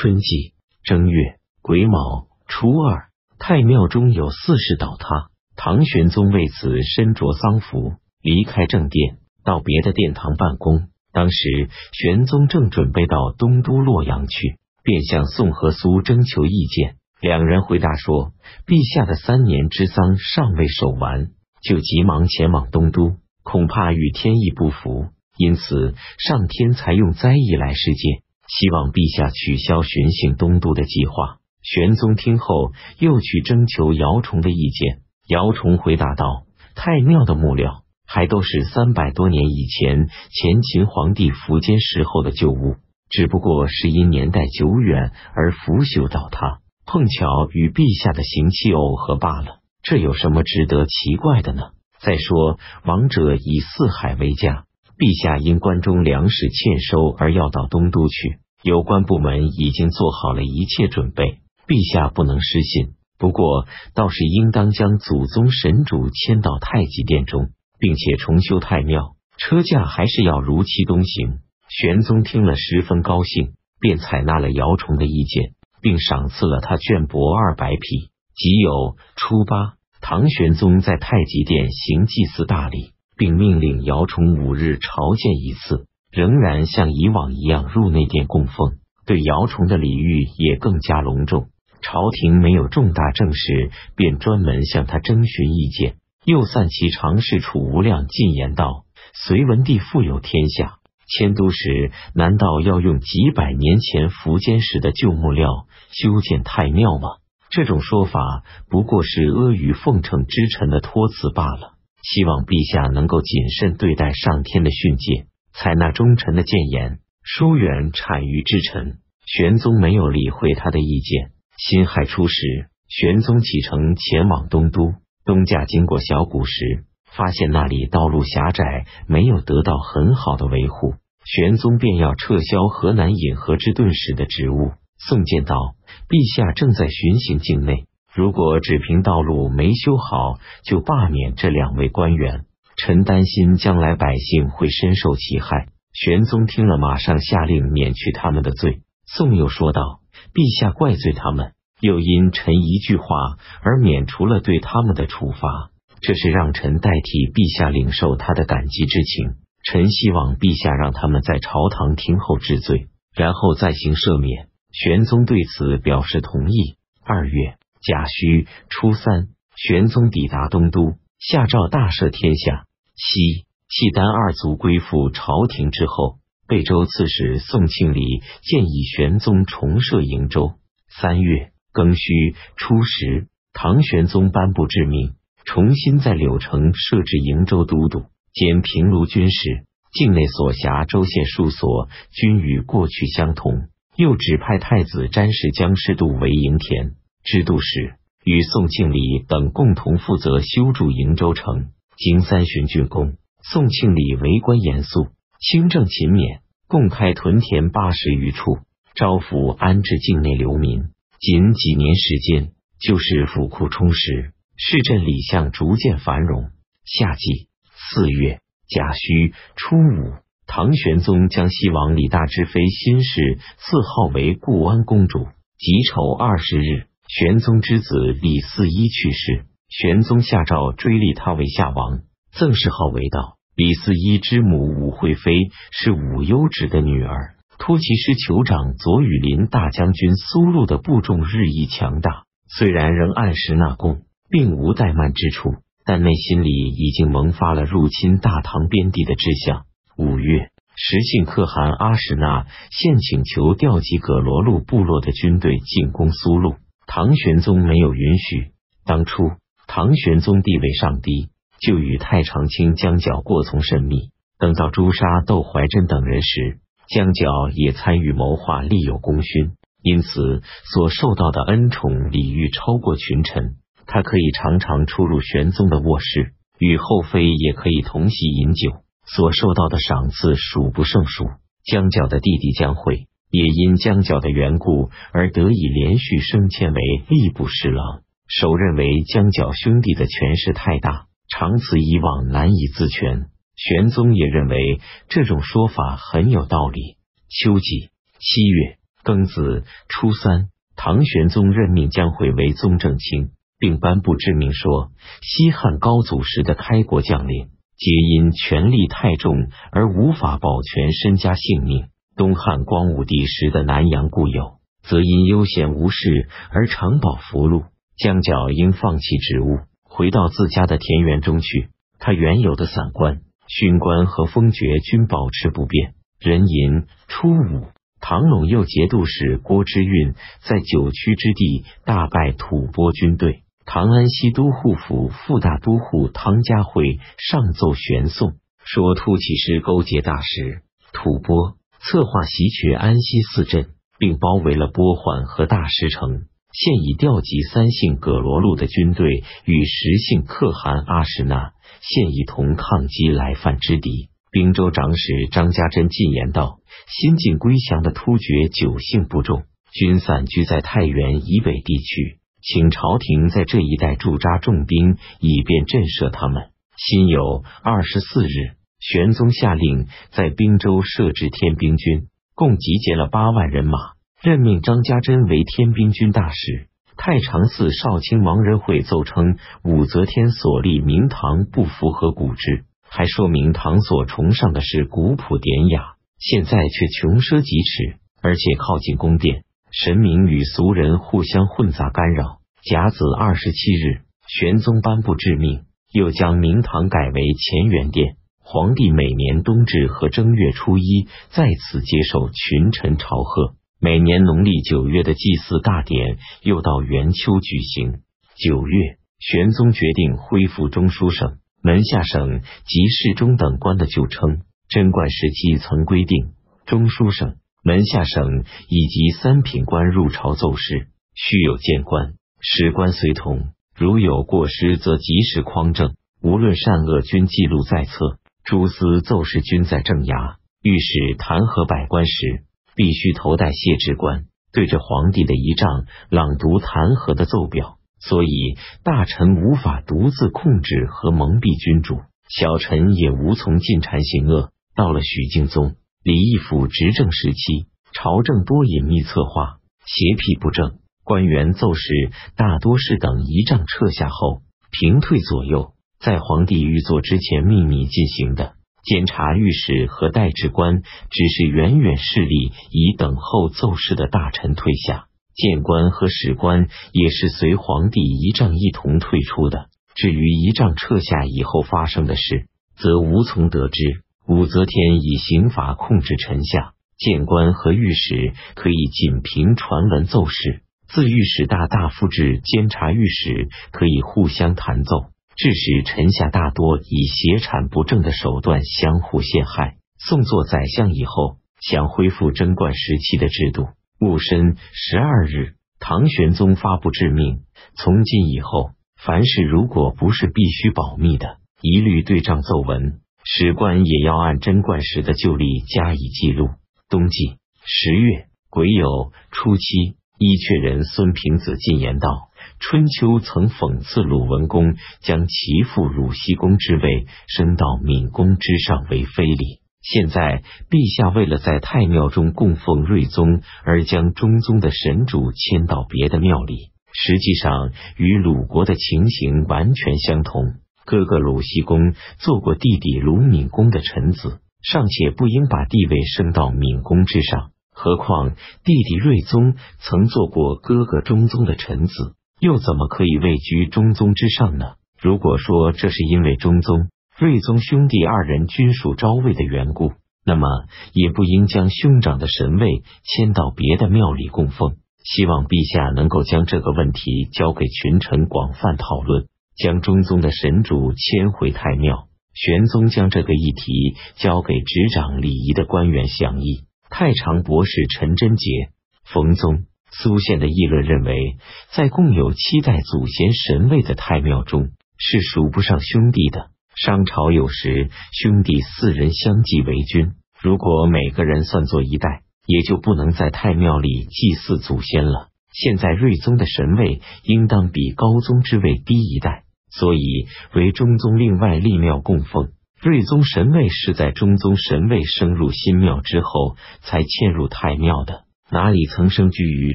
春季正月癸卯初二，太庙中有四事倒塌。唐玄宗为此身着丧服，离开正殿，到别的殿堂办公。当时玄宗正准备到东都洛阳去，便向宋和苏征求意见。两人回答说：“陛下的三年之丧尚未守完，就急忙前往东都，恐怕与天意不符，因此上天才用灾异来示见，希望陛下取消巡幸东都的计划。”玄宗听后，又去征求姚崇的意见。姚崇回答道：“太庙的木料还都是三百多年以前前秦皇帝苻坚时候的旧物，只不过是因年代久远而腐朽倒塌，碰巧与陛下的行气耦合罢了。这有什么值得奇怪的呢？再说，王者以四海为家，陛下因关中粮食欠收而要到东都去，有关部门已经做好了一切准备，陛下不能失信。”不过，倒是应当将祖宗神主迁到太极殿中，并且重修太庙，车驾还是要如期东行。玄宗听了十分高兴，便采纳了姚崇的意见，并赏赐了他绢帛二百匹。即有初八，唐玄宗在太极殿行祭祀大礼，并命令姚崇五日朝见一次，仍然像以往一样入内殿供奉。对姚崇的礼遇也更加隆重。朝廷没有重大政事，便专门向他征询意见。又散其常侍楚无量进言道：“隋文帝富有天下，迁都时难道要用几百年前苻坚时的旧木料修建太庙吗？这种说法不过是阿谀奉承之臣的托辞罢了。希望陛下能够谨慎对待上天的训诫，采纳忠臣的谏言，疏远谄谀之臣。”玄宗没有理会他的意见。辛亥初时，玄宗启程前往东都。东驾经过小谷时，发现那里道路狭窄，没有得到很好的维护。玄宗便要撤销河南引河之顿使的职务。宋建道：“陛下正在巡行境内，如果只凭道路没修好就罢免这两位官员，臣担心将来百姓会深受其害。”玄宗听了，马上下令免去他们的罪。宋又说道。陛下怪罪他们，又因臣一句话而免除了对他们的处罚，这是让臣代替陛下领受他的感激之情。臣希望陛下让他们在朝堂听候治罪，然后再行赦免。玄宗对此表示同意。二月甲戌初三，玄宗抵达东都，下诏大赦天下。七契丹二族归附朝廷之后。贝州刺史宋庆礼建议玄宗重设瀛州。三月庚戌初十，唐玄宗颁布致命，重新在柳城设置瀛州都督兼平卢军事，境内所辖州县数所均与过去相同。又指派太子詹事江师度为营田知度使，与宋庆礼等共同负责修筑瀛州城。经三巡竣工，宋庆礼为官严肃。清正勤勉，共开屯田八十余处，招抚安置境内流民。仅几年时间，就是府库充实，市镇里巷逐渐繁荣。夏季四月甲戌初五，唐玄宗将西王李大之妃新氏赐号为固安公主。己丑二十日，玄宗之子李嗣一去世，玄宗下诏追立他为夏王，赠谥号为道。李嗣一之母武惠妃是武攸之的女儿。突骑师酋长左羽林大将军苏禄的部众日益强大，虽然仍按时纳贡，并无怠慢之处，但内心里已经萌发了入侵大唐边地的志向。五月，石信可汗阿史那现请求调集葛罗路部落的军队进攻苏禄，唐玄宗没有允许。当初，唐玄宗地位尚低。就与太常卿江角过从甚密。等到诛杀窦怀真等人时，江角也参与谋划，立有功勋，因此所受到的恩宠礼遇超过群臣。他可以常常出入玄宗的卧室，与后妃也可以同席饮酒，所受到的赏赐数不胜数。江角的弟弟江惠也因江角的缘故而得以连续升迁为吏部侍郎。首认为江角兄弟的权势太大。长此以往难以自全，玄宗也认为这种说法很有道理。秋季七月庚子初三，唐玄宗任命江惠为宗正卿，并颁布制命说：西汉高祖时的开国将领，皆因权力太重而无法保全身家性命；东汉光武帝时的南阳故友，则因悠闲无事而常保福禄。江角应放弃职务，回到自家的田园中去。他原有的散官、勋官和封爵均保持不变。壬寅初五。唐陇右节度使郭之运在九曲之地大败吐蕃军队，唐安西都护府副大都护汤家辉上奏玄颂，说突骑师勾结大使吐蕃，策划袭取安西四镇，并包围了波缓和大石城。现已调集三姓葛罗路的军队与十姓可汗阿史那，现已同抗击来犯之敌。滨州长史张家珍进言道：“新晋归降的突厥九姓部众，均散居在太原以北地区，请朝廷在这一带驻扎重兵，以便震慑他们。”辛酉二十四日，玄宗下令在滨州设置天兵军，共集结了八万人马，任命张家珍为天兵军大使。太常寺少卿王仁惠奏称，武则天所立明堂不符合古制。还说明堂所崇尚的是古朴典雅，现在却穷奢极侈，而且靠近宫殿，神明与俗人互相混杂干扰。甲子二十七日，玄宗颁布致命，又将明堂改为乾元殿。皇帝每年冬至和正月初一在此接受群臣朝贺，每年农历九月的祭祀大典又到元秋举行。九月，玄宗决定恢复中书省。门下省及侍中等官的旧称。贞观时期曾规定，中书省、门下省以及三品官入朝奏事，须有谏官、史官随同。如有过失，则及时匡正。无论善恶，均记录在册。诸司奏事均在正衙。御史弹劾百官时，必须头戴谢志冠，对着皇帝的仪仗朗读弹劾的奏表。所以，大臣无法独自控制和蒙蔽君主，小臣也无从进谗行恶。到了许敬宗、李义府执政时期，朝政多隐秘策划，邪僻不正，官员奏事大多是等仪仗撤下后平退左右，在皇帝御座之前秘密进行的。监察御史和代职官只是远远势力，以等候奏事的大臣退下。谏官和史官也是随皇帝仪仗一同退出的。至于仪仗撤下以后发生的事，则无从得知。武则天以刑罚控制臣下，谏官和御史可以仅凭传闻奏事。自御史大大复至监察御史，可以互相弹奏，致使臣下大多以邪谄不正的手段相互陷害。宋作宰相以后，想恢复贞观时期的制度。戊申十二日，唐玄宗发布致命：从今以后，凡事如果不是必须保密的，一律对仗奏文。史官也要按贞观时的旧例加以记录。冬季十月癸酉初七，伊阙人孙平子进言道：春秋曾讽刺鲁文公将其父鲁僖公之位升到闵公之上为非礼。现在，陛下为了在太庙中供奉睿宗，而将中宗的神主迁到别的庙里，实际上与鲁国的情形完全相同。哥哥鲁僖公做过弟弟鲁闵公的臣子，尚且不应把地位升到闵公之上，何况弟弟睿宗曾做过哥哥中宗的臣子，又怎么可以位居中宗之上呢？如果说这是因为中宗。睿宗兄弟二人均属昭位的缘故，那么也不应将兄长的神位迁到别的庙里供奉。希望陛下能够将这个问题交给群臣广泛讨论，将中宗的神主迁回太庙。玄宗将这个议题交给执掌礼仪的官员详议。太常博士陈贞杰、冯宗、苏宪的议论认为，在共有七代祖先神位的太庙中，是数不上兄弟的。商朝有时兄弟四人相继为君，如果每个人算作一代，也就不能在太庙里祭祀祖先了。现在睿宗的神位应当比高宗之位低一代，所以为中宗另外立庙供奉。睿宗神位是在中宗神位升入新庙之后才嵌入太庙的。哪里曾生居于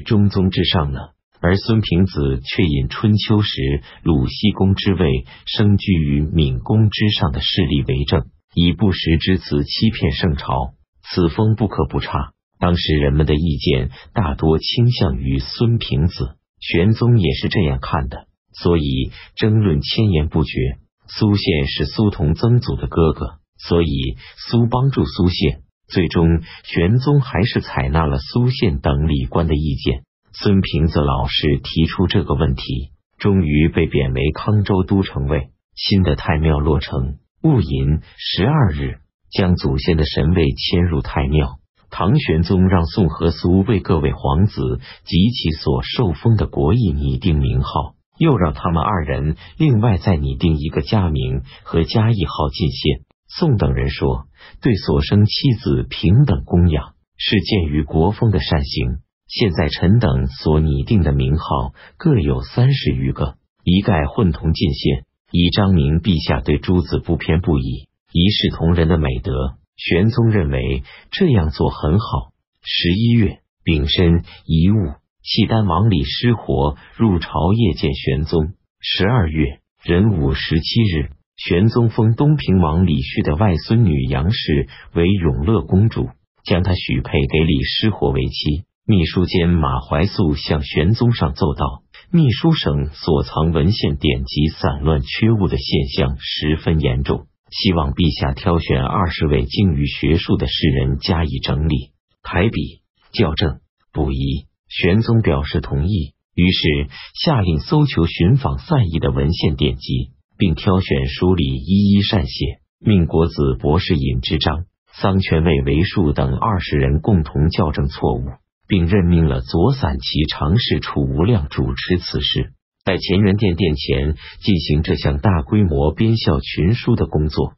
中宗之上呢？而孙平子却引春秋时鲁僖公之位，生居于闵公之上的势力为证，以不实之词欺骗圣朝，此风不可不差。当时人们的意见大多倾向于孙平子，玄宗也是这样看的，所以争论千言不绝。苏宪是苏童曾祖的哥哥，所以苏帮助苏宪。最终，玄宗还是采纳了苏宪等礼官的意见。孙平子老是提出这个问题，终于被贬为康州都城尉。新的太庙落成，戊寅十二日，将祖先的神位迁入太庙。唐玄宗让宋和苏为各位皇子及其所受封的国邑拟定名号，又让他们二人另外再拟定一个家名和家谥号进献。宋等人说，对所生妻子平等供养，是鉴于国风的善行。现在臣等所拟定的名号各有三十余个，一概混同进献，以彰明陛下对诸子不偏不倚、一视同仁的美德。玄宗认为这样做很好。十一月丙申乙午，契丹王李失火入朝谒见玄宗。十二月壬午十七日，玄宗封东平王李旭的外孙女杨氏为永乐公主，将她许配给李失火为妻。秘书监马怀素向玄宗上奏道：秘书省所藏文献典籍散乱缺误的现象十分严重，希望陛下挑选二十位精于学术的士人加以整理、排比、校正、补遗。玄宗表示同意，于是下令搜求寻访散佚的文献典籍，并挑选书里一一善写，命国子博士尹之章、桑权尉为术等二十人共同校正错误。并任命了左散骑常侍楚无量主持此事，在乾元殿殿前进行这项大规模编校群书的工作。